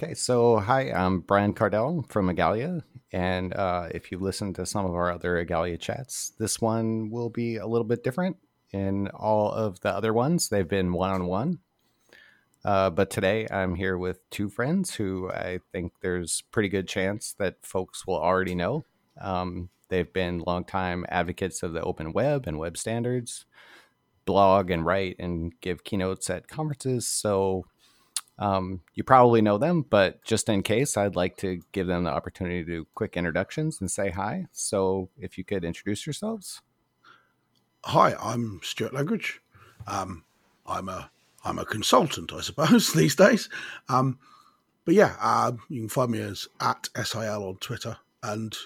Okay, so hi, I'm Brian Kardell from Igalia. And uh, if you listen to some of our other Igalia chats, this one will be a little bit different. In all of the other ones, they've been one on one. But today I'm here with two friends who I think there's pretty good chance that folks will already know. Um, they've been longtime advocates of the open web and web standards, blog and write and give keynotes at conferences. So um, you probably know them, but just in case, I'd like to give them the opportunity to do quick introductions and say hi. So if you could introduce yourselves. Hi, I'm Stuart Langridge. Um, I'm a I'm a consultant, I suppose, these days. Um, but yeah, uh, you can find me as at SIL on Twitter. And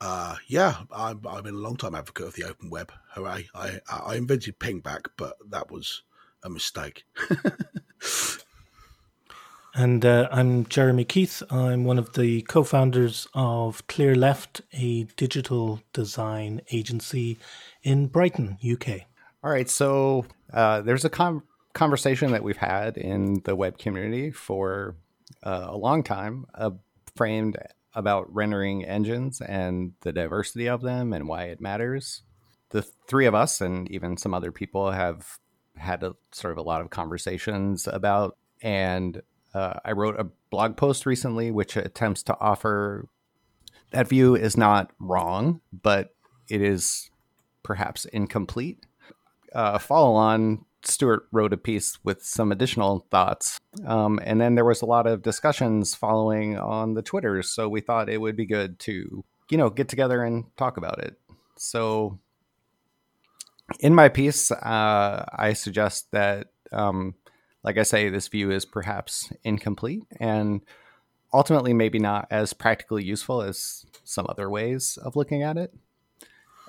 uh, yeah, I'm, I've been a long time advocate of the open web. Hooray. I, I invented pingback, but that was a mistake. And uh, I'm Jeremy Keith. I'm one of the co founders of Clearleft, a digital design agency in Brighton, UK. All right. So uh, there's a com- conversation that we've had in the web community for uh, a long time, uh, framed about rendering engines and the diversity of them and why it matters. The three of us, and even some other people, have had a, sort of a lot of conversations about and uh, I wrote a blog post recently which attempts to offer that view is not wrong, but it is perhaps incomplete. Uh, follow on, Stuart wrote a piece with some additional thoughts. Um, and then there was a lot of discussions following on the Twitters. So we thought it would be good to, you know, get together and talk about it. So in my piece, uh, I suggest that um, like I say, this view is perhaps incomplete and ultimately maybe not as practically useful as some other ways of looking at it.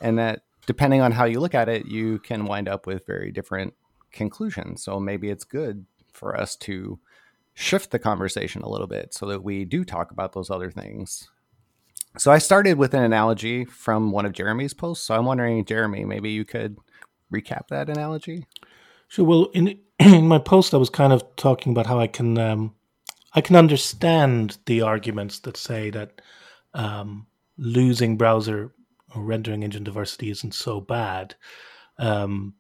And that depending on how you look at it, you can wind up with very different conclusions. So maybe it's good for us to shift the conversation a little bit so that we do talk about those other things. So I started with an analogy from one of Jeremy's posts. So I'm wondering, Jeremy, maybe you could recap that analogy. Sure. Well, in in my post, I was kind of talking about how I can um, I can understand the arguments that say that um, losing browser or rendering engine diversity isn't so bad. Um,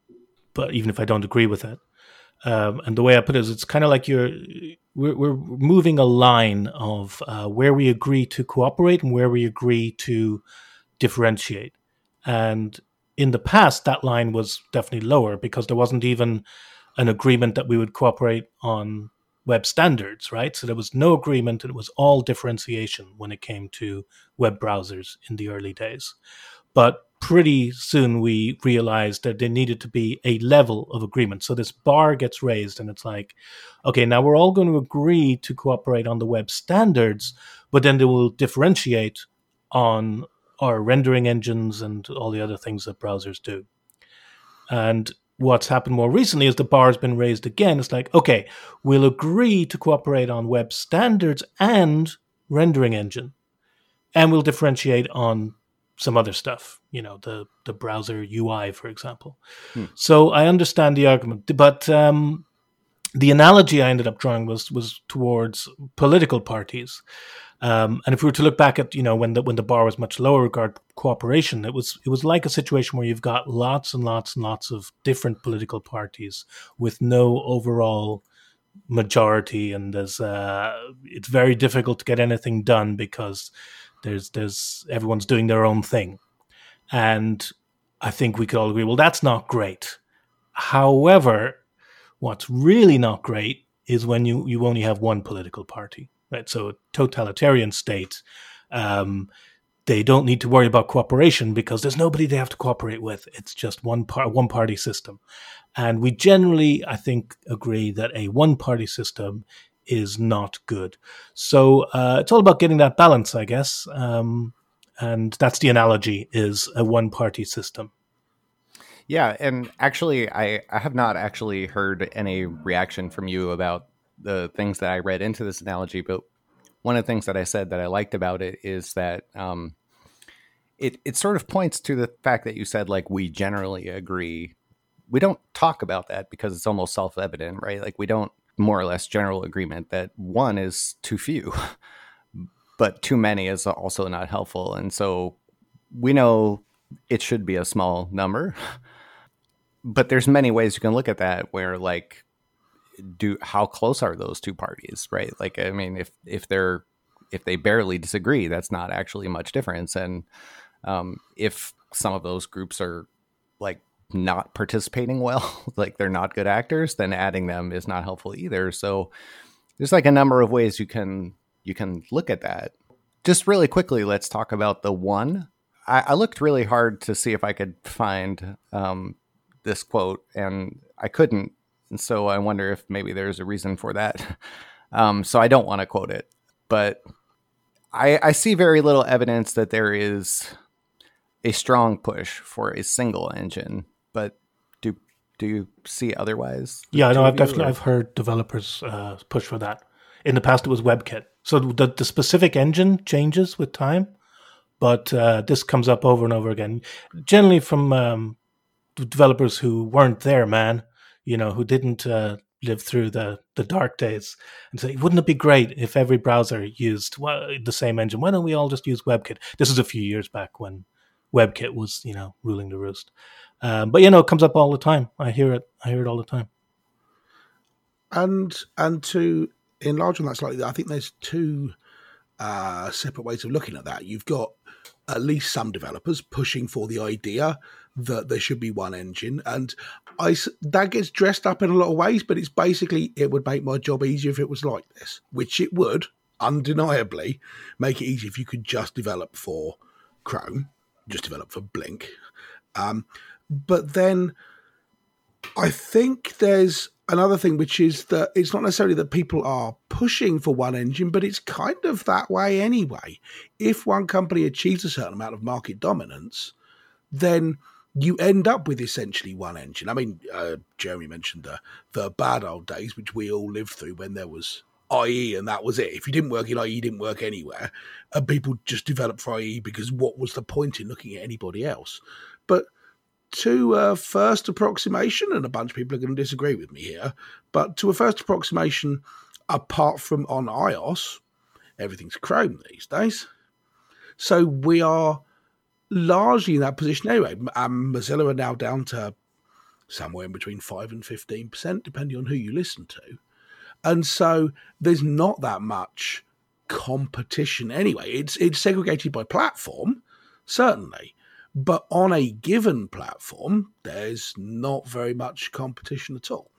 but even if I don't agree with it, um, and the way I put it is, it's kind of like you're we're, we're moving a line of uh, where we agree to cooperate and where we agree to differentiate. And in the past, that line was definitely lower because there wasn't even an agreement that we would cooperate on web standards, right? So there was no agreement, and it was all differentiation when it came to web browsers in the early days. But pretty soon we realized that there needed to be a level of agreement. So this bar gets raised, and it's like, okay, now we're all going to agree to cooperate on the web standards, but then they will differentiate on our rendering engines and all the other things that browsers do. And what's happened more recently is the bar has been raised again. It's like, okay, we'll agree to cooperate on web standards and rendering engine, and we'll differentiate on some other stuff, you know, the the browser UI, for example. Hmm. So I understand the argument, but um, the analogy I ended up drawing was was towards political parties. Um, and if we were to look back at you know when the when the bar was much lower regard cooperation, it was it was like a situation where you've got lots and lots and lots of different political parties with no overall majority, and there's uh, it's very difficult to get anything done because there's there's everyone's doing their own thing, and I think we could all agree, well, that's not great. However, what's really not great is when you you only have one political party right? So, a totalitarian state, um, they don't need to worry about cooperation because there's nobody they have to cooperate with. It's just one part, one party system, and we generally, I think, agree that a one party system is not good. So uh, it's all about getting that balance, I guess. Um, and that's the analogy: is a one party system. Yeah, and actually, I, I have not actually heard any reaction from you about the things that I read into this analogy, but one of the things that I said that I liked about it is that um, it it sort of points to the fact that you said like we generally agree. We don't talk about that because it's almost self evident, right? Like we don't more or less general agreement that one is too few, but too many is also not helpful. And so we know it should be a small number, but there's many ways you can look at that where like do how close are those two parties, right? Like I mean if if they're if they barely disagree, that's not actually much difference. And um, if some of those groups are like not participating well, like they're not good actors, then adding them is not helpful either. So there's like a number of ways you can you can look at that. Just really quickly, let's talk about the one. I, I looked really hard to see if I could find um, this quote, and I couldn't. And so I wonder if maybe there's a reason for that. Um, so I don't want to quote it, but I, I see very little evidence that there is a strong push for a single engine, but do do you see otherwise? Yeah, no, I've definitely or? I've heard developers uh, push for that. In the past, it was WebKit. So the the specific engine changes with time, but uh, this comes up over and over again. Generally, from um, developers who weren't there, man, you know, who didn't uh, live through the the dark days and say, wouldn't it be great if every browser used well, the same engine? Why don't we all just use WebKit? This is a few years back when WebKit was, you know, ruling the roost. Um, but you know, it comes up all the time. I hear it. I hear it all the time. And and to enlarge on that slightly, I think there's two uh, separate ways of looking at that. You've got at least some developers pushing for the idea that there should be one engine, and I that gets dressed up in a lot of ways, but it's basically it would make my job easier if it was like this, which it would undeniably make it easy if you could just develop for Chrome, just develop for Blink. Um, but then I think there's another thing, which is that it's not necessarily that people are pushing for one engine, but it's kind of that way anyway. If one company achieves a certain amount of market dominance, then you end up with essentially one engine. I mean, uh, Jeremy mentioned the the bad old days, which we all lived through when there was IE and that was it. If you didn't work in IE, you didn't work anywhere, and people just developed for IE because what was the point in looking at anybody else? But to a first approximation, and a bunch of people are going to disagree with me here, but to a first approximation, apart from on iOS, everything's Chrome these days. So we are largely in that position anyway. Um, Mozilla are now down to somewhere in between 5 and 15%, depending on who you listen to. And so there's not that much competition anyway. It's, it's segregated by platform, certainly. But on a given platform, there's not very much competition at all.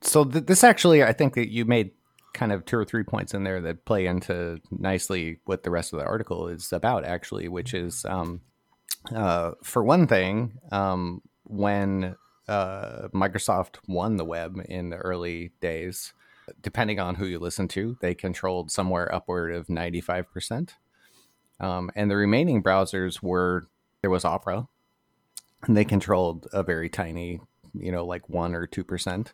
So th- this actually, I think that you made kind of two or three points in there that play into nicely what the rest of the article is about, actually, which is um, uh, for one thing, um, when uh, Microsoft won the web in the early days, depending on who you listen to, they controlled somewhere upward of 95%. Um, and the remaining browsers were there was Opera, and they controlled a very tiny, you know, like 1 or 2%.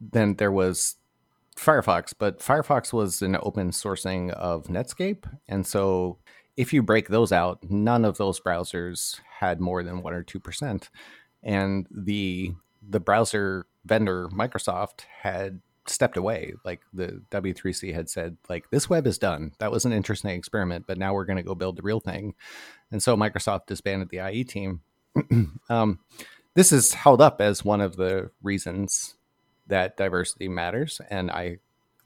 Then there was Firefox, but Firefox was an open sourcing of Netscape. And so if you break those out, none of those browsers had more than one or two percent, and the the browser vendor Microsoft had stepped away. Like the W3C had said, like this web is done. That was an interesting experiment, but now we're going to go build the real thing. And so Microsoft disbanded the IE team. um, this is held up as one of the reasons that diversity matters, and I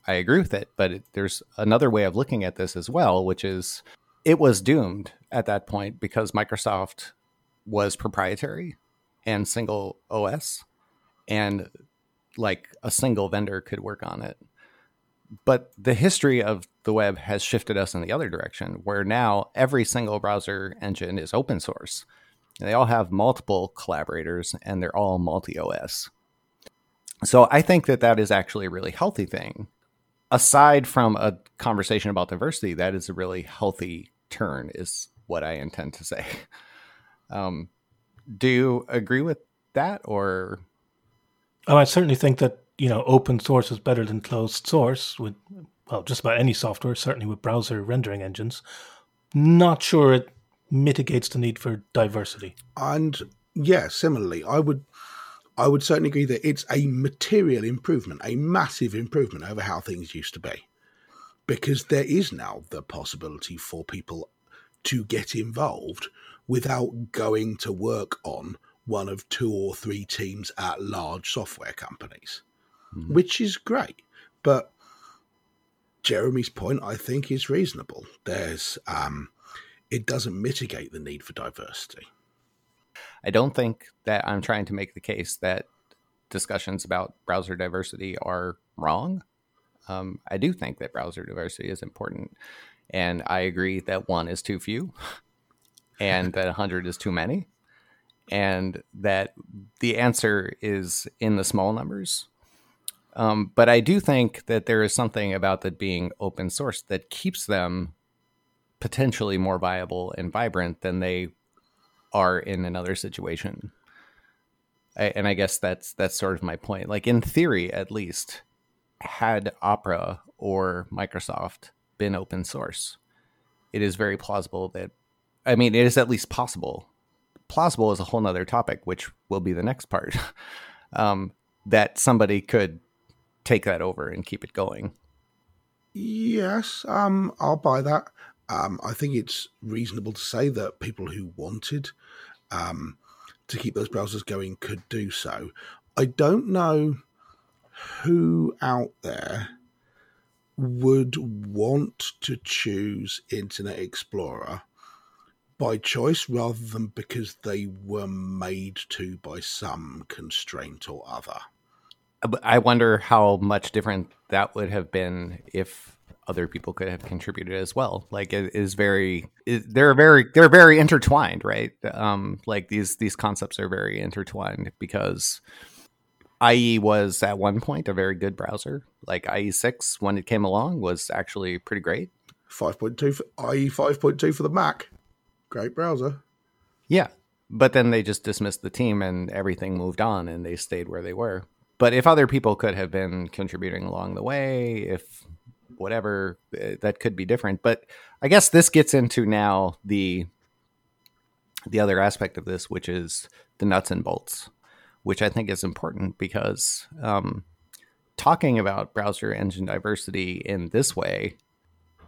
I agree with it. But it, there's another way of looking at this as well, which is it was doomed at that point because Microsoft was proprietary and single OS, and like a single vendor could work on it. But the history of the web has shifted us in the other direction, where now every single browser engine is open source. And they all have multiple collaborators and they're all multi OS. So I think that that is actually a really healthy thing. Aside from a conversation about diversity, that is a really healthy turn, is what I intend to say. Um, do you agree with that, or? Oh, I certainly think that you know open source is better than closed source with well just about any software. Certainly with browser rendering engines. Not sure it mitigates the need for diversity. And yeah, similarly, I would I would certainly agree that it's a material improvement, a massive improvement over how things used to be. Because there is now the possibility for people to get involved without going to work on one of two or three teams at large software companies, mm-hmm. which is great. But Jeremy's point, I think, is reasonable. There's, um, it doesn't mitigate the need for diversity. I don't think that I'm trying to make the case that discussions about browser diversity are wrong. Um, I do think that browser diversity is important. And I agree that one is too few and that 100 is too many. And that the answer is in the small numbers. Um, but I do think that there is something about that being open source that keeps them potentially more viable and vibrant than they are in another situation. I, and I guess that's that's sort of my point. Like in theory, at least, had Opera or Microsoft been open source, it is very plausible that. I mean, it is at least possible. Plausible is a whole nother topic, which will be the next part. um, that somebody could take that over and keep it going. Yes, um, I'll buy that. Um, I think it's reasonable to say that people who wanted um, to keep those browsers going could do so. I don't know who out there would want to choose Internet Explorer by choice rather than because they were made to by some constraint or other. I wonder how much different that would have been if other people could have contributed as well. Like it is very, it, they're very, they're very intertwined, right? Um, like these these concepts are very intertwined because IE was at one point a very good browser. Like IE six when it came along was actually pretty great. Five point two for IE five point two for the Mac, great browser. Yeah, but then they just dismissed the team and everything moved on and they stayed where they were. But if other people could have been contributing along the way, if whatever eh, that could be different but i guess this gets into now the the other aspect of this which is the nuts and bolts which i think is important because um, talking about browser engine diversity in this way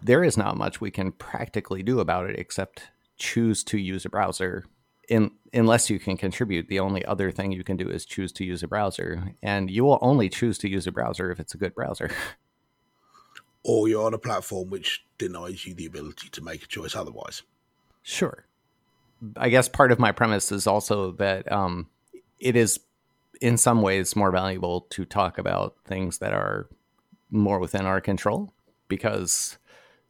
there is not much we can practically do about it except choose to use a browser in, unless you can contribute the only other thing you can do is choose to use a browser and you will only choose to use a browser if it's a good browser or you're on a platform which denies you the ability to make a choice otherwise. Sure. I guess part of my premise is also that um, it is, in some ways, more valuable to talk about things that are more within our control because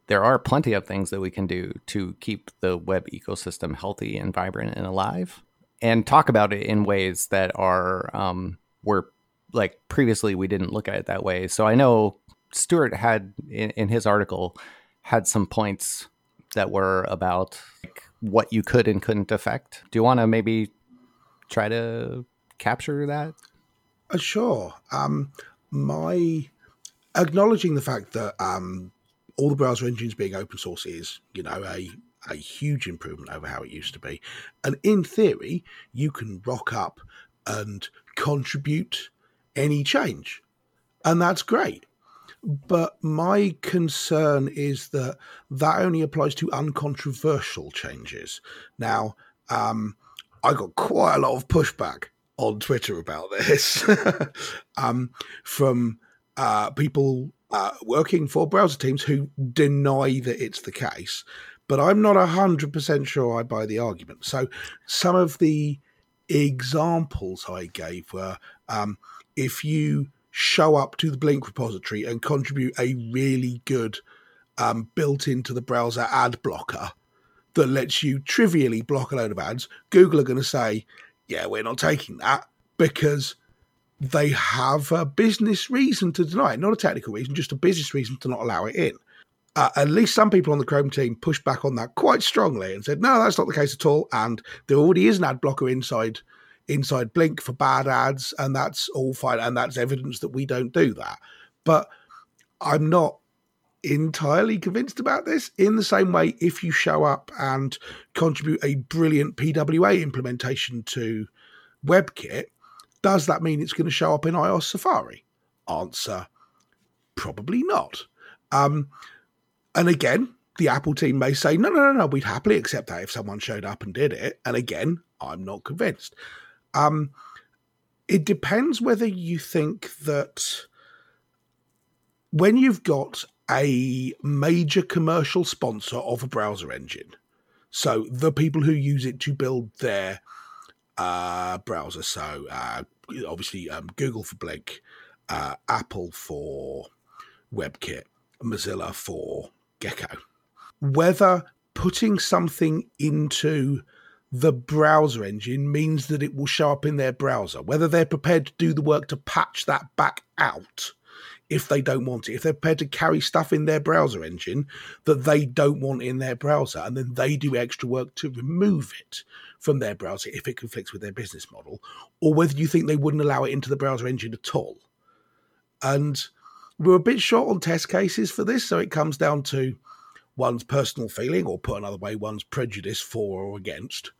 there are plenty of things that we can do to keep the web ecosystem healthy and vibrant and alive and talk about it in ways that are um, where like previously we didn't look at it that way so i know Stuart had in, in his article had some points that were about like, what you could and couldn't affect. Do you want to maybe try to capture that? Uh, sure. Um, my acknowledging the fact that um, all the browser engines being open source is, you know, a a huge improvement over how it used to be. And in theory, you can rock up and contribute any change. And that's great. But my concern is that that only applies to uncontroversial changes. Now, um, I got quite a lot of pushback on Twitter about this um, from uh, people uh, working for browser teams who deny that it's the case. But I'm not 100% sure I buy the argument. So some of the examples I gave were um, if you show up to the Blink repository and contribute a really good um, built into the browser ad blocker that lets you trivially block a load of ads, Google are going to say, yeah, we're not taking that because they have a business reason to deny it, not a technical reason, just a business reason to not allow it in. Uh, at least some people on the Chrome team pushed back on that quite strongly and said, no, that's not the case at all. And there already is an ad blocker inside inside Blink for bad ads, and that's all fine, and that's evidence that we don't do that. But I'm not entirely convinced about this. In the same way, if you show up and contribute a brilliant PWA implementation to WebKit, Does that mean it's going to show up in iOS Safari? Answer probably not. Um, and again, the Apple team may say, no, no, no, no, we'd happily accept that if someone showed up and did it. And again, I'm not convinced. Um, it depends whether you think that when you've got a major commercial sponsor of a browser engine, so the people who use it to build their uh, browser, so uh, obviously um, Google for Blink, uh, Apple for WebKit, Mozilla for Gecko, whether putting something into the browser engine means that it will show up in their browser, whether they're prepared to do the work to patch that back out if they don't want it, if they're prepared to carry stuff in their browser engine that they don't want in their browser, and then they do extra work to remove it from their browser if it conflicts with their business model, or whether you think they wouldn't allow it into the browser engine at all. And we're a bit short on test cases for this, so it comes down to one's personal feeling, or put another way, one's prejudice for or against.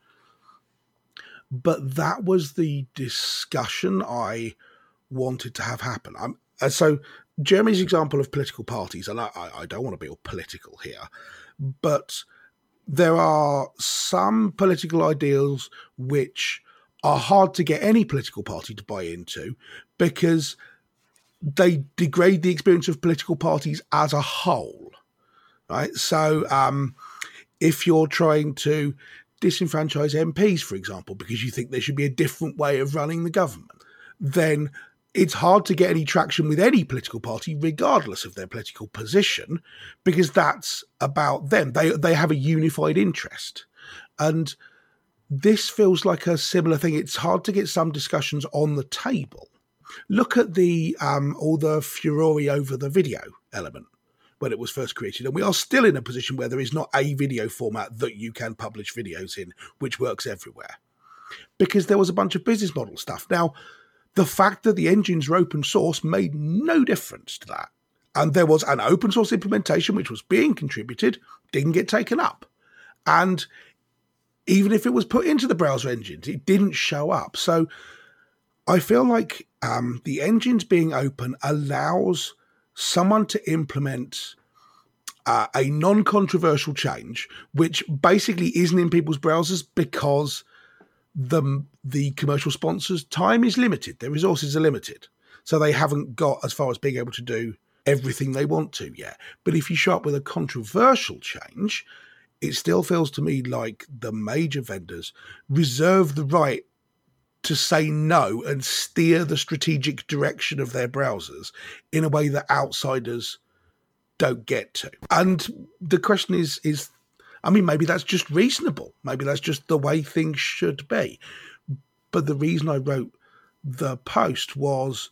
But that was the discussion I wanted to have happen. I'm, uh, so Jeremy's example of political parties, and I, I don't want to be all political here, but there are some political ideals which are hard to get any political party to buy into because they degrade the experience of political parties as a whole. Right. So um, if you're trying to disenfranchise MPs, for example, because you think there should be a different way of running the government, then it's hard to get any traction with any political party, regardless of their political position, because that's about them. They they have a unified interest, and this feels like a similar thing. It's hard to get some discussions on the table. Look at the um, all the furore over the video element when it was first created, and we are still in a position where there is not a video format that you can publish videos in, which works everywhere, because there was a bunch of business model stuff. Now the fact that the engines were open source made no difference to that. And there was an open source implementation which was being contributed, didn't get taken up. And even if it was put into the browser engines, it didn't show up. So I feel like um, the engines being open allows someone to implement uh, a non controversial change, which basically isn't in people's browsers because the the commercial sponsors' time is limited, their resources are limited, so they haven't got as far as being able to do everything they want to yet. But if you show up with a controversial change, it still feels to me like the major vendors reserve the right to say no and steer the strategic direction of their browsers in a way that outsiders don't get to. And the question is is I mean, maybe that's just reasonable. Maybe that's just the way things should be. But the reason I wrote the post was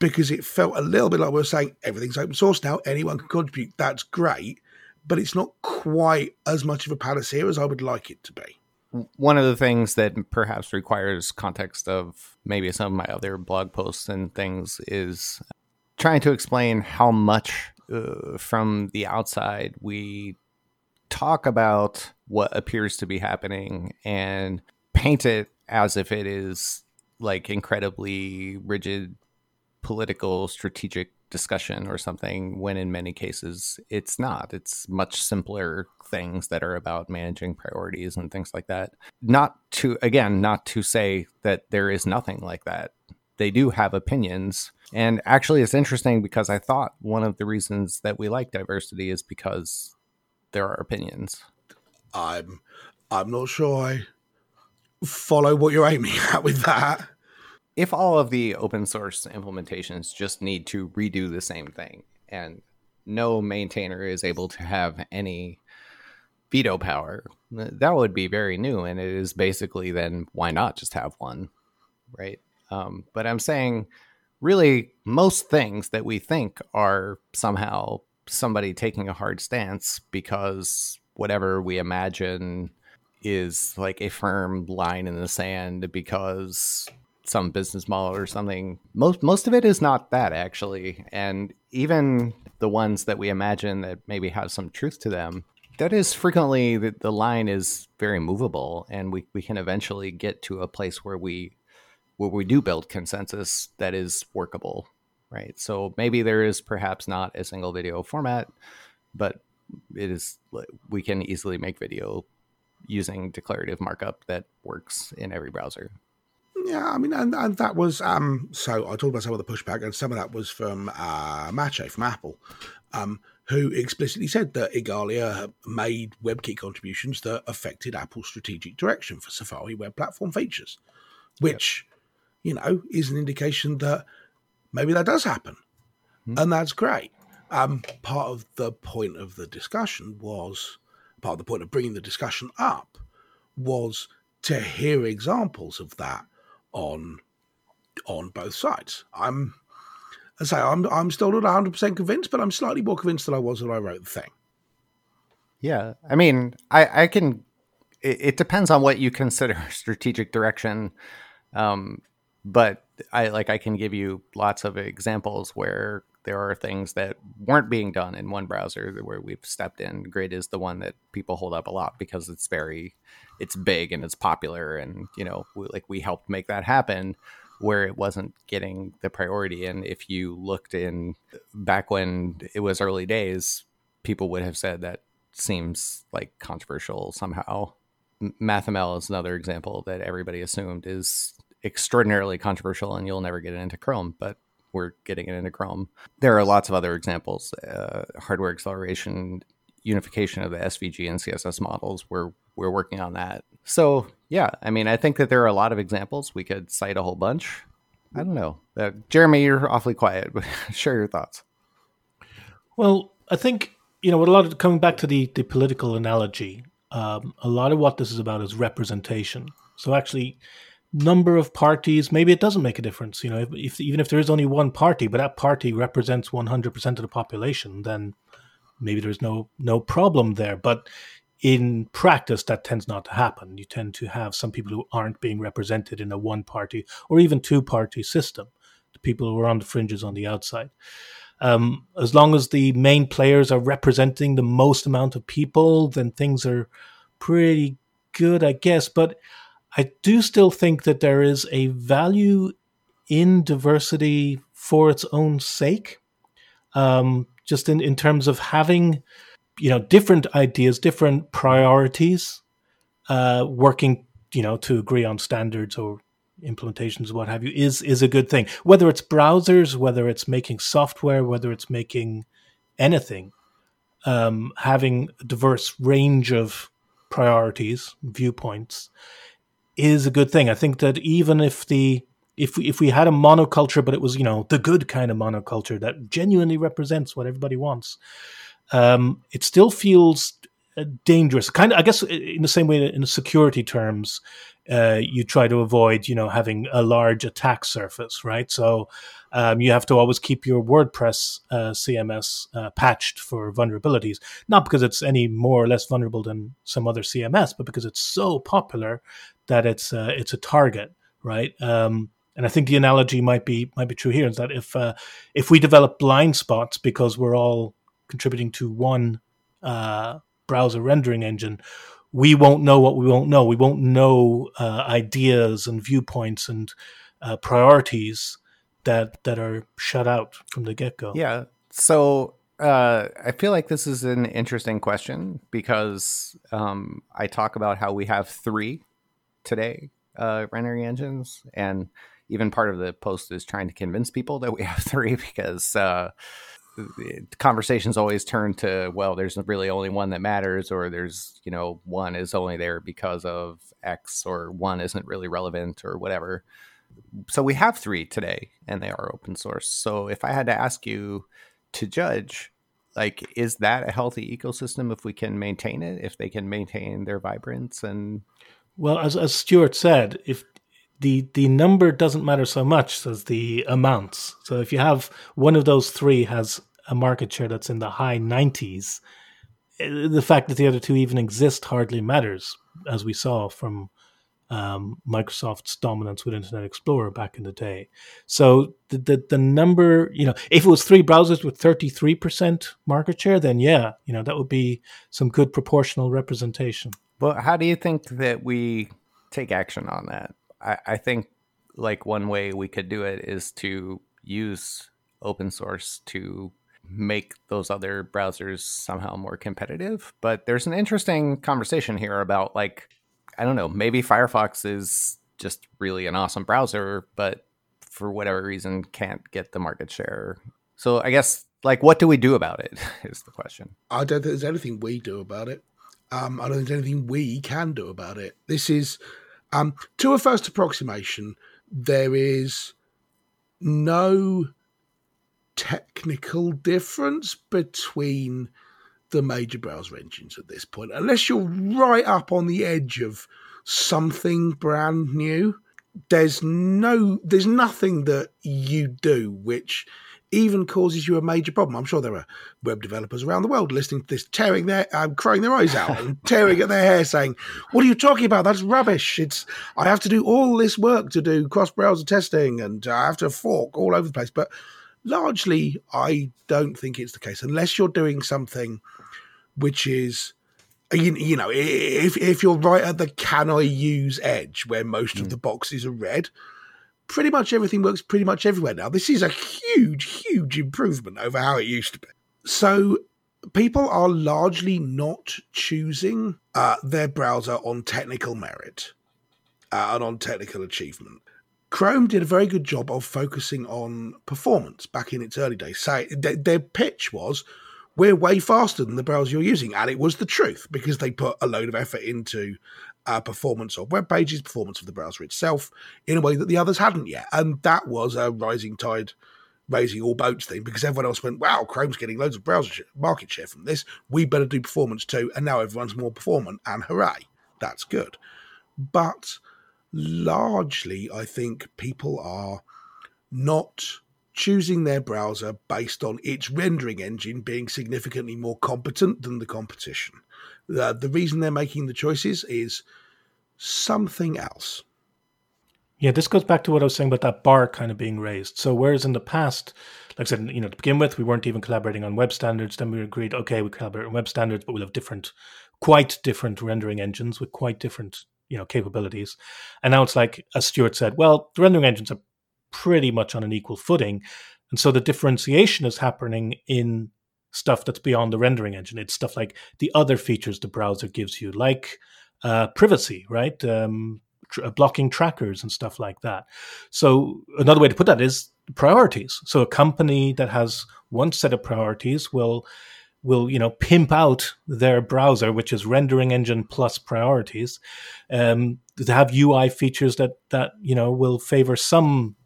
because it felt a little bit like we were saying everything's open source now, anyone can contribute. That's great, but it's not quite as much of a panacea as I would like it to be. One of the things that perhaps requires context of maybe some of my other blog posts and things is trying to explain how much uh, from the outside we talk about what appears to be happening and paint it as if it is like incredibly rigid political strategic discussion or something when in many cases it's not. It's much simpler things that are about managing priorities and things like that. Not to again not to say that there is nothing like that. They do have opinions. And actually it's interesting because i thought one of the reasons that we like diversity is because there are opinions. I'm I'm not sure I follow what you're aiming at with that. If all of the open source implementations just need to redo the same thing and no maintainer is able to have any veto power, that would be very new. And it is basically then why not just have one, right? Um, but I'm saying really most things that we think are somehow somebody taking a hard stance because whatever we imagine is like a firm line in the sand because some business model or something most most of it is not that actually and even the ones that we imagine that maybe have some truth to them that is frequently the, the line is very movable and we, we can eventually get to a place where we where we do build consensus that is workable, right? So maybe there is perhaps not a single video format, but it is we can easily make video using declarative markup that works in every browser. Yeah, I mean, and, and that was um. So I talked about some of the pushback, and some of that was from uh, Maciej from Apple, um, who explicitly said that Igalia made WebKit contributions that affected Apple's strategic direction for Safari web platform features, which, you know, is an indication that maybe that does happen, mm-hmm. and that's great. Um, part of the point of the discussion was part of the point of bringing the discussion up was to hear examples of that on on both sides. I'm I say I'm I'm still not 100 percent convinced, but I'm slightly more convinced than I was when I wrote the thing. Yeah, I mean, I I can. It, it depends on what you consider strategic direction, um, but I like I can give you lots of examples where there are things that weren't being done in one browser where we've stepped in. Grid is the one that people hold up a lot because it's very, it's big and it's popular, and you know, we, like we helped make that happen where it wasn't getting the priority. And if you looked in back when it was early days, people would have said that seems like controversial somehow. MathML is another example that everybody assumed is extraordinarily controversial and you'll never get it into Chrome, but we're getting it into Chrome. There are lots of other examples. Uh, hardware acceleration, unification of the SVG and CSS models. We're we're working on that. So yeah, I mean, I think that there are a lot of examples. We could cite a whole bunch. I don't know, uh, Jeremy. You're awfully quiet, share your thoughts. Well, I think you know what a lot of coming back to the the political analogy. Um, a lot of what this is about is representation. So actually, number of parties, maybe it doesn't make a difference. You know, if, if, even if there is only one party, but that party represents one hundred percent of the population, then maybe there's no no problem there. But in practice, that tends not to happen. You tend to have some people who aren't being represented in a one party or even two party system. The people who are on the fringes on the outside. Um, as long as the main players are representing the most amount of people, then things are pretty good, I guess. But I do still think that there is a value in diversity for its own sake. Um, just in, in terms of having, you know, different ideas, different priorities, uh, working, you know, to agree on standards or implementations, what have you, is is a good thing. Whether it's browsers, whether it's making software, whether it's making anything, um, having a diverse range of priorities, viewpoints, is a good thing. I think that even if the if we, if we had a monoculture, but it was you know the good kind of monoculture that genuinely represents what everybody wants, um, it still feels dangerous. Kind of, I guess, in the same way in security terms, uh, you try to avoid you know having a large attack surface, right? So um, you have to always keep your WordPress uh, CMS uh, patched for vulnerabilities, not because it's any more or less vulnerable than some other CMS, but because it's so popular that it's uh, it's a target, right? Um, and I think the analogy might be might be true here is that if uh, if we develop blind spots because we're all contributing to one uh, browser rendering engine, we won't know what we won't know. We won't know uh, ideas and viewpoints and uh, priorities that that are shut out from the get go. Yeah. So uh, I feel like this is an interesting question because um, I talk about how we have three today uh, rendering engines, and even part of the post is trying to convince people that we have three because uh, conversations always turn to well, there's really only one that matters, or there's you know one is only there because of X, or one isn't really relevant, or whatever. So we have three today, and they are open source. So if I had to ask you to judge like is that a healthy ecosystem if we can maintain it if they can maintain their vibrance and well, as as Stuart said, if the the number doesn't matter so much as the amounts. So if you have one of those three has a market share that's in the high 90s, eh, the fact that the other two even exist hardly matters, as we saw from um, Microsoft's dominance with Internet Explorer back in the day. So the, the, the number, you know, if it was three browsers with 33% market share, then yeah, you know, that would be some good proportional representation. But how do you think that we take action on that? I, I think like one way we could do it is to use open source to make those other browsers somehow more competitive. But there's an interesting conversation here about like, I don't know, maybe Firefox is just really an awesome browser, but for whatever reason can't get the market share. So I guess like what do we do about it is the question. I don't think there's anything we do about it. Um, I don't think there's anything we can do about it. This is um, to a first approximation. There is no technical difference between the major browser engines at this point, unless you're right up on the edge of something brand new. There's no, there's nothing that you do which even causes you a major problem. I'm sure there are web developers around the world listening to this, tearing their, um, crying their eyes out and tearing at their hair, saying, "What are you talking about? That's rubbish! It's I have to do all this work to do cross-browser testing, and I have to fork all over the place." But largely, I don't think it's the case unless you're doing something which is. You, you know, if if you're right at the can I use edge where most mm. of the boxes are red, pretty much everything works pretty much everywhere now. This is a huge, huge improvement over how it used to be. So people are largely not choosing uh, their browser on technical merit uh, and on technical achievement. Chrome did a very good job of focusing on performance back in its early days. Say their pitch was, "We're way faster than the browser you're using," and it was the truth because they put a load of effort into uh, performance of web pages, performance of the browser itself, in a way that the others hadn't yet. And that was a rising tide raising all boats thing because everyone else went, wow, Chrome's getting loads of browser sh- market share from this. We better do performance too. And now everyone's more performant, and hooray, that's good. But largely, I think people are not choosing their browser based on its rendering engine being significantly more competent than the competition. Uh, the reason they're making the choices is something else. Yeah, this goes back to what I was saying about that bar kind of being raised. So whereas in the past, like I said, you know, to begin with, we weren't even collaborating on web standards. Then we agreed, okay, we collaborate on web standards, but we'll have different, quite different rendering engines with quite different, you know, capabilities. And now it's like, as Stuart said, well, the rendering engines are pretty much on an equal footing, and so the differentiation is happening in stuff that's beyond the rendering engine. It's stuff like the other features the browser gives you, like uh, privacy, right? Um, tr- uh, blocking trackers and stuff like that. So another way to put that is priorities. So a company that has one set of priorities will will you know pimp out their browser, which is rendering engine plus priorities, um, to have UI features that that you know will favor some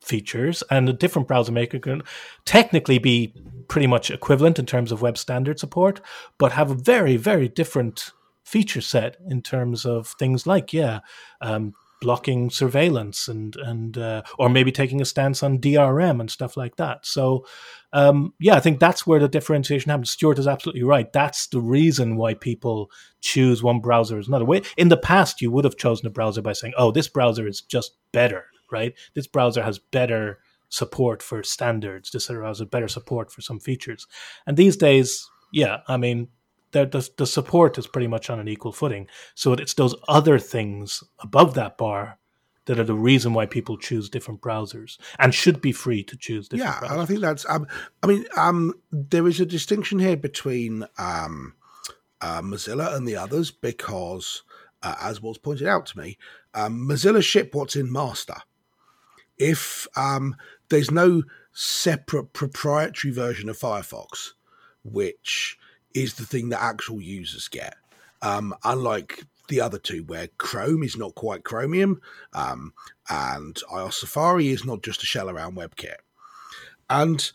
features, and a different browser maker can technically be pretty much equivalent in terms of web standard support, but have a very, very different feature set in terms of things like, yeah, um, blocking surveillance and and uh, or maybe taking a stance on DRM and stuff like that. So um, yeah, I think that's where the differentiation happens. Stuart is absolutely right. That's the reason why people choose one browser as another. Way in the past, you would have chosen a browser by saying, "Oh, this browser is just better." right? This browser has better support for standards. This browser has better support for some features. And these days, yeah, I mean, the, the support is pretty much on an equal footing. So it's those other things above that bar that are the reason why people choose different browsers and should be free to choose different yeah browsers. and i think that's um, i mean um, there is a distinction here between um, uh, mozilla and the others because uh, as was pointed out to me um, mozilla ship what's in master if um, there's no separate proprietary version of Firefox, which is the thing that actual users get, um, unlike the other two, where Chrome is not quite Chromium, um, and iOS Safari is not just a shell around WebKit. And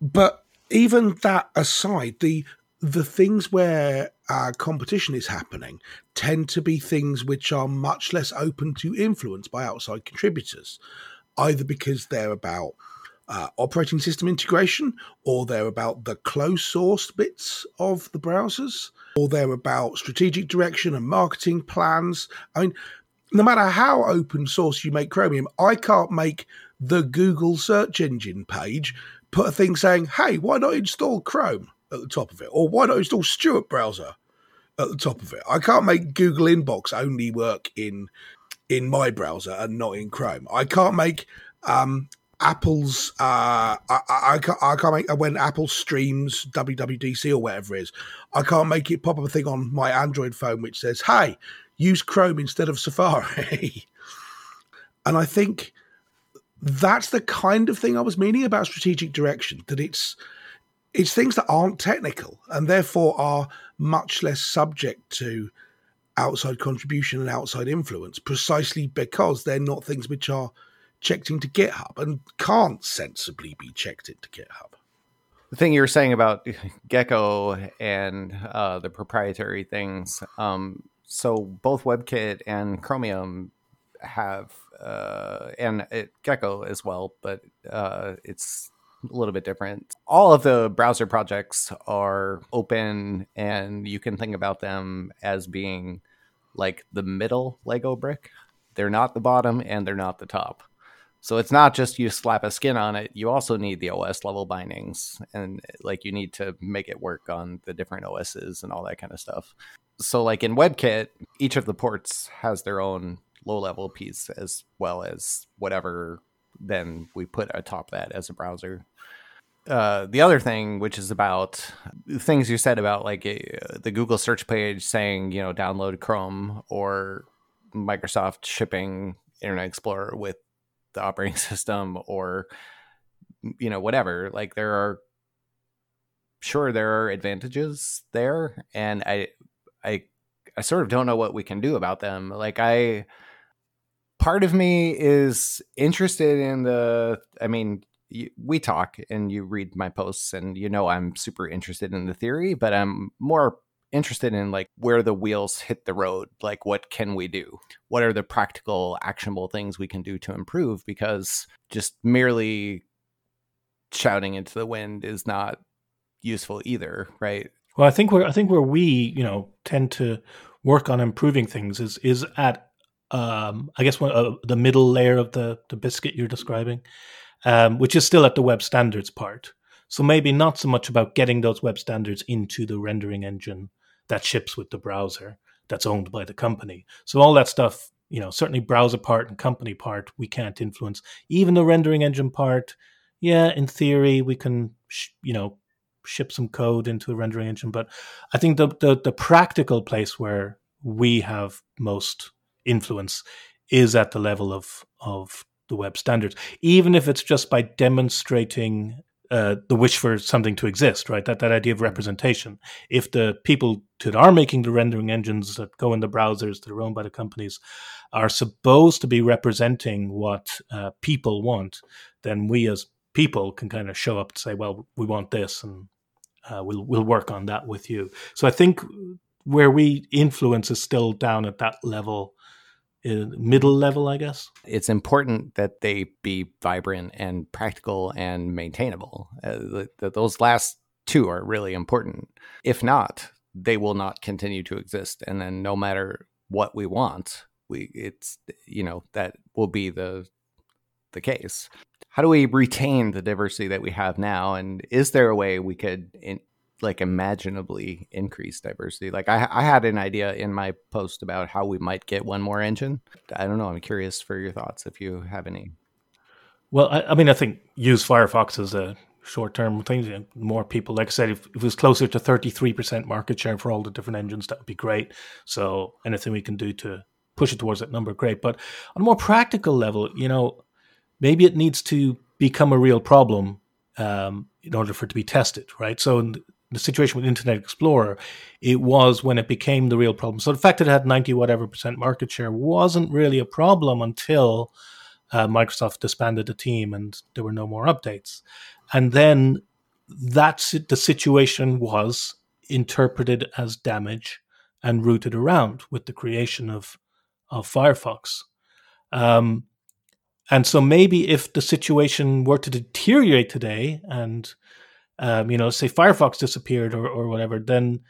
but even that aside, the the things where uh, competition is happening tend to be things which are much less open to influence by outside contributors either because they're about uh, operating system integration, or they're about the closed source bits of the browsers, or they're about strategic direction and marketing plans. I mean, no matter how open source you make Chromium, I can't make the Google search engine page put a thing saying, hey, why not install Chrome at the top of it? Or why not install Stuart Browser at the top of it? I can't make Google Inbox only work in in my browser and not in Chrome. I can't make um, Apple's. Uh, I, I, can't, I can't make when Apple streams WWDC or whatever it is. I can't make it pop up a thing on my Android phone which says, "Hey, use Chrome instead of Safari." and I think that's the kind of thing I was meaning about strategic direction. That it's it's things that aren't technical and therefore are much less subject to outside contribution and outside influence, precisely because they're not things which are checked into GitHub and can't sensibly be checked into GitHub. The thing you were saying about Gecko and uh, the proprietary things. Um, so both WebKit and Chromium have, uh, and it, Gecko as well, but uh, it's a little bit different. All of the browser projects are open, and you can think about them as being like the middle Lego brick. They're not the bottom, and they're not the top. So it's not just you slap a skin on it. You also need the OS level bindings, and like you need to make it work on the different OSs and all that kind of stuff. So like in WebKit, each of the ports has their own low level piece as well as whatever then we put atop that as a browser uh, the other thing, which is about things you said about like uh, the Google search page saying, you know, download Chrome or Microsoft shipping Internet Explorer with the operating system or, you know, whatever. Like there are, sure, there are advantages there. And I, I, I sort of don't know what we can do about them. Like I, part of me is interested in the, I mean, we talk and you read my posts and you know I'm super interested in the theory, but I'm more interested in like where the wheels hit the road like what can we do? What are the practical actionable things we can do to improve? Because just merely shouting into the wind is not useful either right? Well i think where i think where we you know tend to work on improving things is is at um i guess one, uh, the middle layer of the the biscuit you're describing um, which is still at the web standards part. So maybe not so much about getting those web standards into the rendering engine that ships with the browser that's owned by the company. So all that stuff, you know, certainly browser part and company part, we can't influence. Even the rendering engine part, yeah, in theory we can, sh- you know, ship some code into a rendering engine. But I think the, the the practical place where we have most influence is at the level of of the web standards, even if it's just by demonstrating uh, the wish for something to exist, right? That that idea of representation. If the people that are making the rendering engines that go in the browsers that are owned by the companies are supposed to be representing what uh, people want, then we as people can kind of show up and say, "Well, we want this, and uh, we'll we'll work on that with you." So I think where we influence is still down at that level middle level, I guess. It's important that they be vibrant and practical and maintainable. Uh, those last two are really important. If not, they will not continue to exist. And then no matter what we want, we it's you know that will be the the case. How do we retain the diversity that we have now? And is there a way we could in, like imaginably increase diversity. Like I, I had an idea in my post about how we might get one more engine. I don't know. I'm curious for your thoughts if you have any. Well, I, I mean, I think use Firefox as a short-term thing. More people, like I said, if, if it was closer to 33% market share for all the different engines, that would be great. So anything we can do to push it towards that number, great. But on a more practical level, you know, maybe it needs to become a real problem um, in order for it to be tested, right? So the situation with Internet Explorer, it was when it became the real problem. So the fact that it had 90 whatever percent market share wasn't really a problem until uh, Microsoft disbanded the team and there were no more updates. And then that's the situation was interpreted as damage and routed around with the creation of, of Firefox. Um, and so maybe if the situation were to deteriorate today and um, you know, say Firefox disappeared or, or whatever, then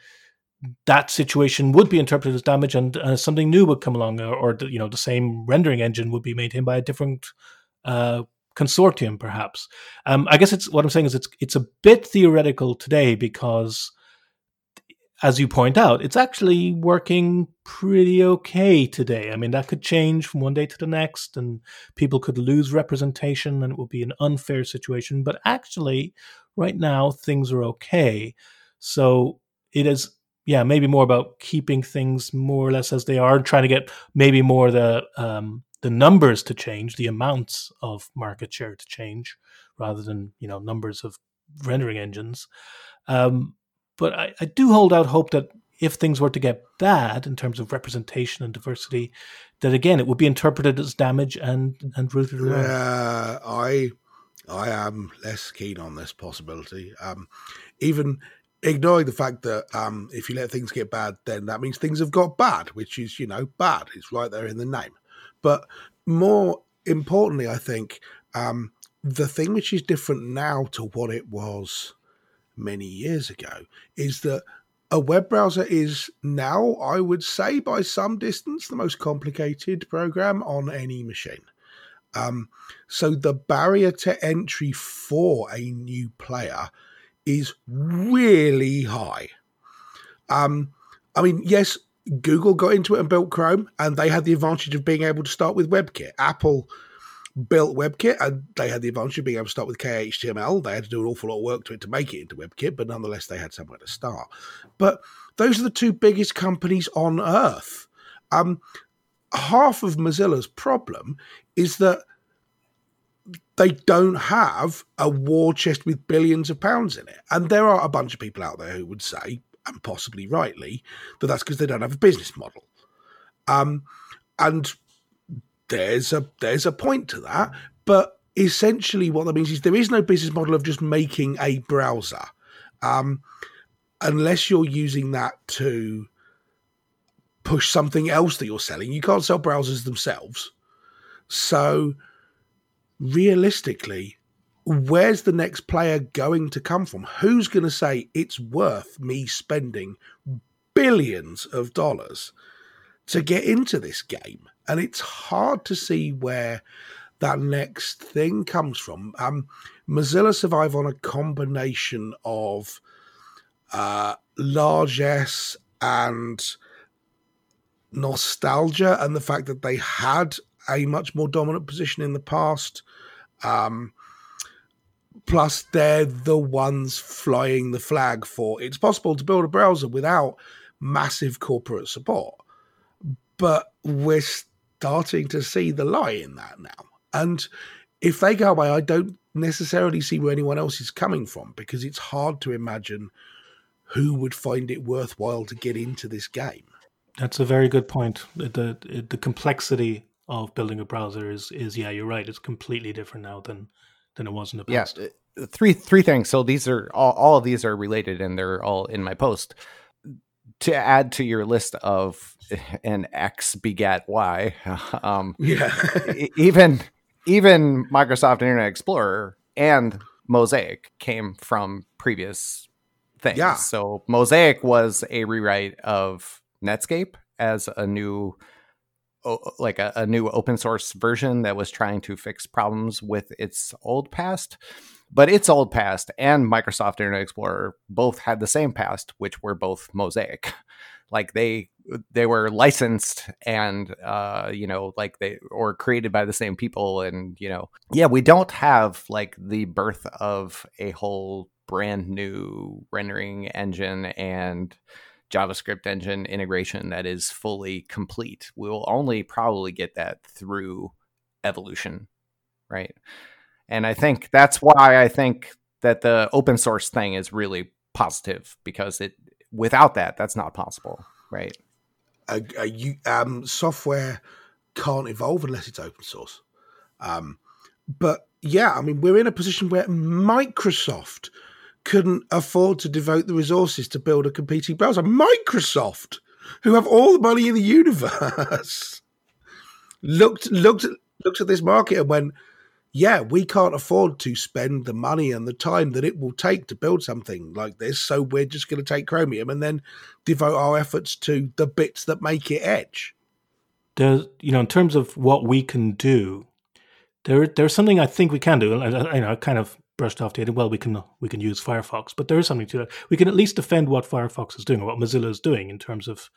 that situation would be interpreted as damage and uh, something new would come along or, or, you know the same rendering engine would be maintained by a different uh, consortium perhaps um, i guess it's what i'm saying is it's it's a bit theoretical today because as you point out, it's actually working pretty okay today. I mean, that could change from one day to the next, and people could lose representation, and it would be an unfair situation. But actually, right now, things are okay. So it is, yeah, maybe more about keeping things more or less as they are, trying to get maybe more the um, the numbers to change, the amounts of market share to change, rather than you know numbers of rendering engines. Um, but I, I do hold out hope that if things were to get bad in terms of representation and diversity, that again it would be interpreted as damage and and routed. Yeah, I I am less keen on this possibility. Um, even ignoring the fact that um, if you let things get bad, then that means things have got bad, which is you know bad. It's right there in the name. But more importantly, I think um, the thing which is different now to what it was many years ago is that a web browser is now, I would say, by some distance, the most complicated program on any machine. Um, so the barrier to entry for a new player is really high. Um, I mean, yes, Google got into it and built Chrome, and they had the advantage of being able to start with WebKit. Apple built WebKit, and they had the advantage of being able to start with KHTML. They had to do an awful lot of work to it to make it into WebKit, but nonetheless, they had somewhere to start. But those are the two biggest companies on earth. Um, half of Mozilla's problem is that they don't have a war chest with billions of pounds in it. And there are a bunch of people out there who would say, and possibly rightly, that that's because they don't have a business model. Um, and there's a there's a point to that, but essentially what that means is there is no business model of just making a browser, um, unless you're using that to push something else that you're selling. You can't sell browsers themselves, so realistically, where's the next player going to come from? Who's going to say it's worth me spending billions of dollars to get into this game? and it's hard to see where that next thing comes from. Um, Mozilla survive on a combination of uh, largesse and nostalgia, and the fact that they had a much more dominant position in the past. Um, plus, they're the ones flying the flag for it's possible to build a browser without massive corporate support. But we're starting to see the lie in that now. And if they go away, I don't necessarily see where anyone else is coming from because it's hard to imagine who would find it worthwhile to get into this game. That's a very good point. The the, complexity of building a browser is is yeah, you're right. It's completely different now than than it was in the past. Yeah, uh, three three things. So these are all, all of these are related, and they're all in my post. To add to your list of an X begat Y. Um, yeah. even even Microsoft Internet Explorer and Mosaic came from previous things. Yeah. So Mosaic was a rewrite of Netscape as a new like a, a, new open source version that was trying to fix problems with its old past. But its old past and Microsoft Internet Explorer both had the same past, which were both Mosaic. Like they they were licensed and uh you know like they or created by the same people and you know yeah we don't have like the birth of a whole brand new rendering engine and javascript engine integration that is fully complete we will only probably get that through evolution right and i think that's why i think that the open source thing is really positive because it without that that's not possible right a, a um, software can't evolve unless it's open source. Um, but yeah, I mean, we're in a position where Microsoft couldn't afford to devote the resources to build a competing browser. Microsoft, who have all the money in the universe, looked looked looked at this market and went, yeah, we can't afford to spend the money and the time that it will take to build something like this. So we're just going to take Chromium and then devote our efforts to the bits that make it edge. There's, you know, in terms of what we can do, there, there's something I think we can do. You know, kind of brushed off the idea, well, we can we can use Firefox, but there is something to that. We can at least defend what Firefox is doing, or what Mozilla is doing in terms of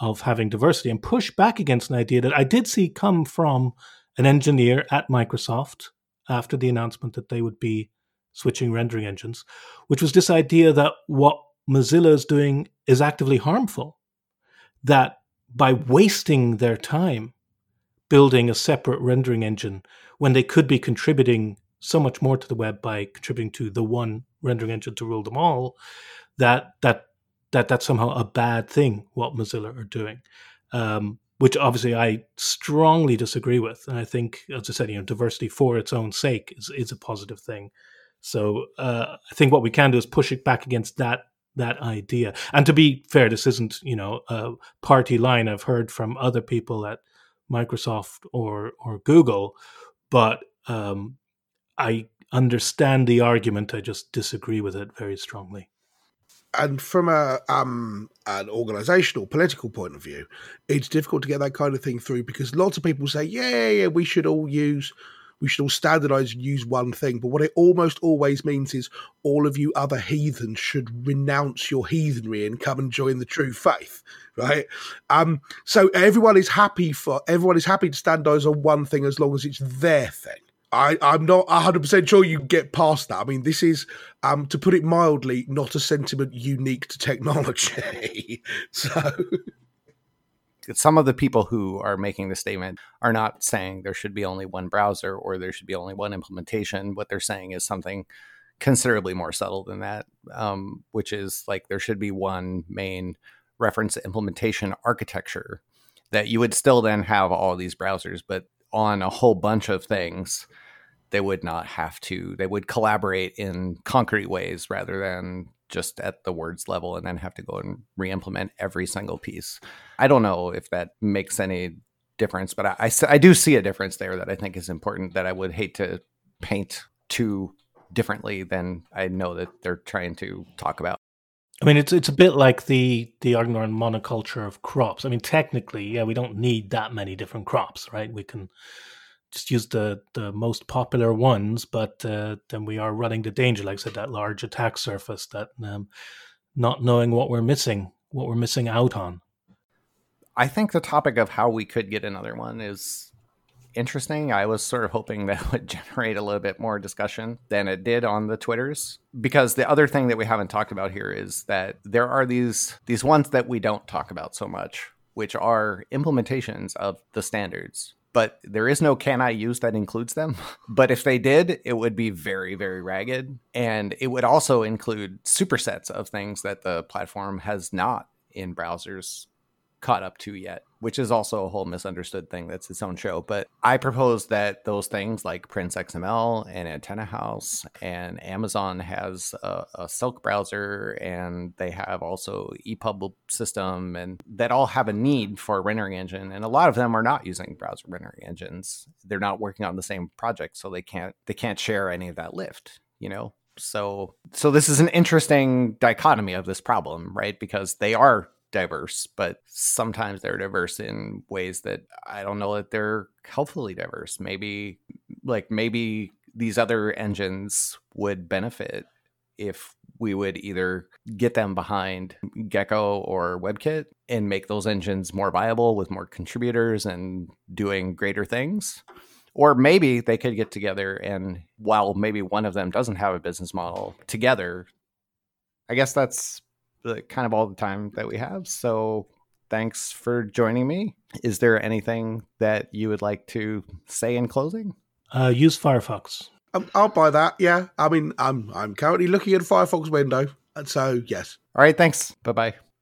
of having diversity, and push back against an idea that I did see come from an engineer at Microsoft after the announcement that they would be switching rendering engines, which was this idea that what Mozilla is doing is actively harmful. That by wasting their time building a separate rendering engine when they could be contributing so much more to the web by contributing to the one rendering engine to rule them all, that that that that's somehow a bad thing what Mozilla are doing. Um, which obviously I strongly disagree with. And I think, as I said, you know, diversity for its own sake is, is a positive thing. So uh, I think what we can do is push it back against that that idea. And to be fair, this isn't you know a party line. I've heard from other people at Microsoft or or Google, but um, I understand the argument. I just disagree with it very strongly. And from a um an organizational political point of view it's difficult to get that kind of thing through because lots of people say yeah yeah we should all use we should all standardize and use one thing. But what it almost always means is all of you other heathens should renounce your heathenry and come and join the true faith right? Um so everyone is happy for everyone is happy to standardize on one thing as long as it's their thing I, I'm not 100% sure you get past that. I mean, this is, um, to put it mildly, not a sentiment unique to technology. so. Some of the people who are making the statement are not saying there should be only one browser or there should be only one implementation. What they're saying is something considerably more subtle than that, um, which is like there should be one main reference implementation architecture that you would still then have all these browsers, but on a whole bunch of things they would not have to they would collaborate in concrete ways rather than just at the words level and then have to go and re-implement every single piece i don't know if that makes any difference but I, I, I do see a difference there that i think is important that i would hate to paint too differently than i know that they're trying to talk about I mean, it's it's a bit like the the on monoculture of crops. I mean, technically, yeah, we don't need that many different crops, right? We can just use the the most popular ones, but uh, then we are running the danger, like I said, that large attack surface, that um, not knowing what we're missing, what we're missing out on. I think the topic of how we could get another one is interesting. I was sort of hoping that would generate a little bit more discussion than it did on the Twitters. Because the other thing that we haven't talked about here is that there are these these ones that we don't talk about so much, which are implementations of the standards but there is no can I use that includes them. But if they did, it would be very, very ragged. And it would also include supersets of things that the platform has not in browsers caught up to yet, which is also a whole misunderstood thing that's its own show. But I propose that those things like Prince XML and Antenna House and Amazon has a, a Silk browser and they have also EPUB system and that all have a need for a rendering engine. And a lot of them are not using browser rendering engines. They're not working on the same project, so they can't they can't share any of that lift, you know? So so this is an interesting dichotomy of this problem, right? Because they are diverse, but sometimes they're diverse in ways that I don't know that they're healthfully diverse. Maybe like maybe these other engines would benefit if we would either get them behind Gecko or WebKit and make those engines more viable with more contributors and doing greater things. Or maybe they could get together and while maybe one of them doesn't have a business model together, I guess that's the kind of all the time that we have. So thanks for joining me. Is there anything that you would like to say in closing? Uh, use Firefox. Um, I'll buy that. Yeah, I mean, I'm I'm currently looking at Firefox window, and so yes. All right. Thanks. Bye bye.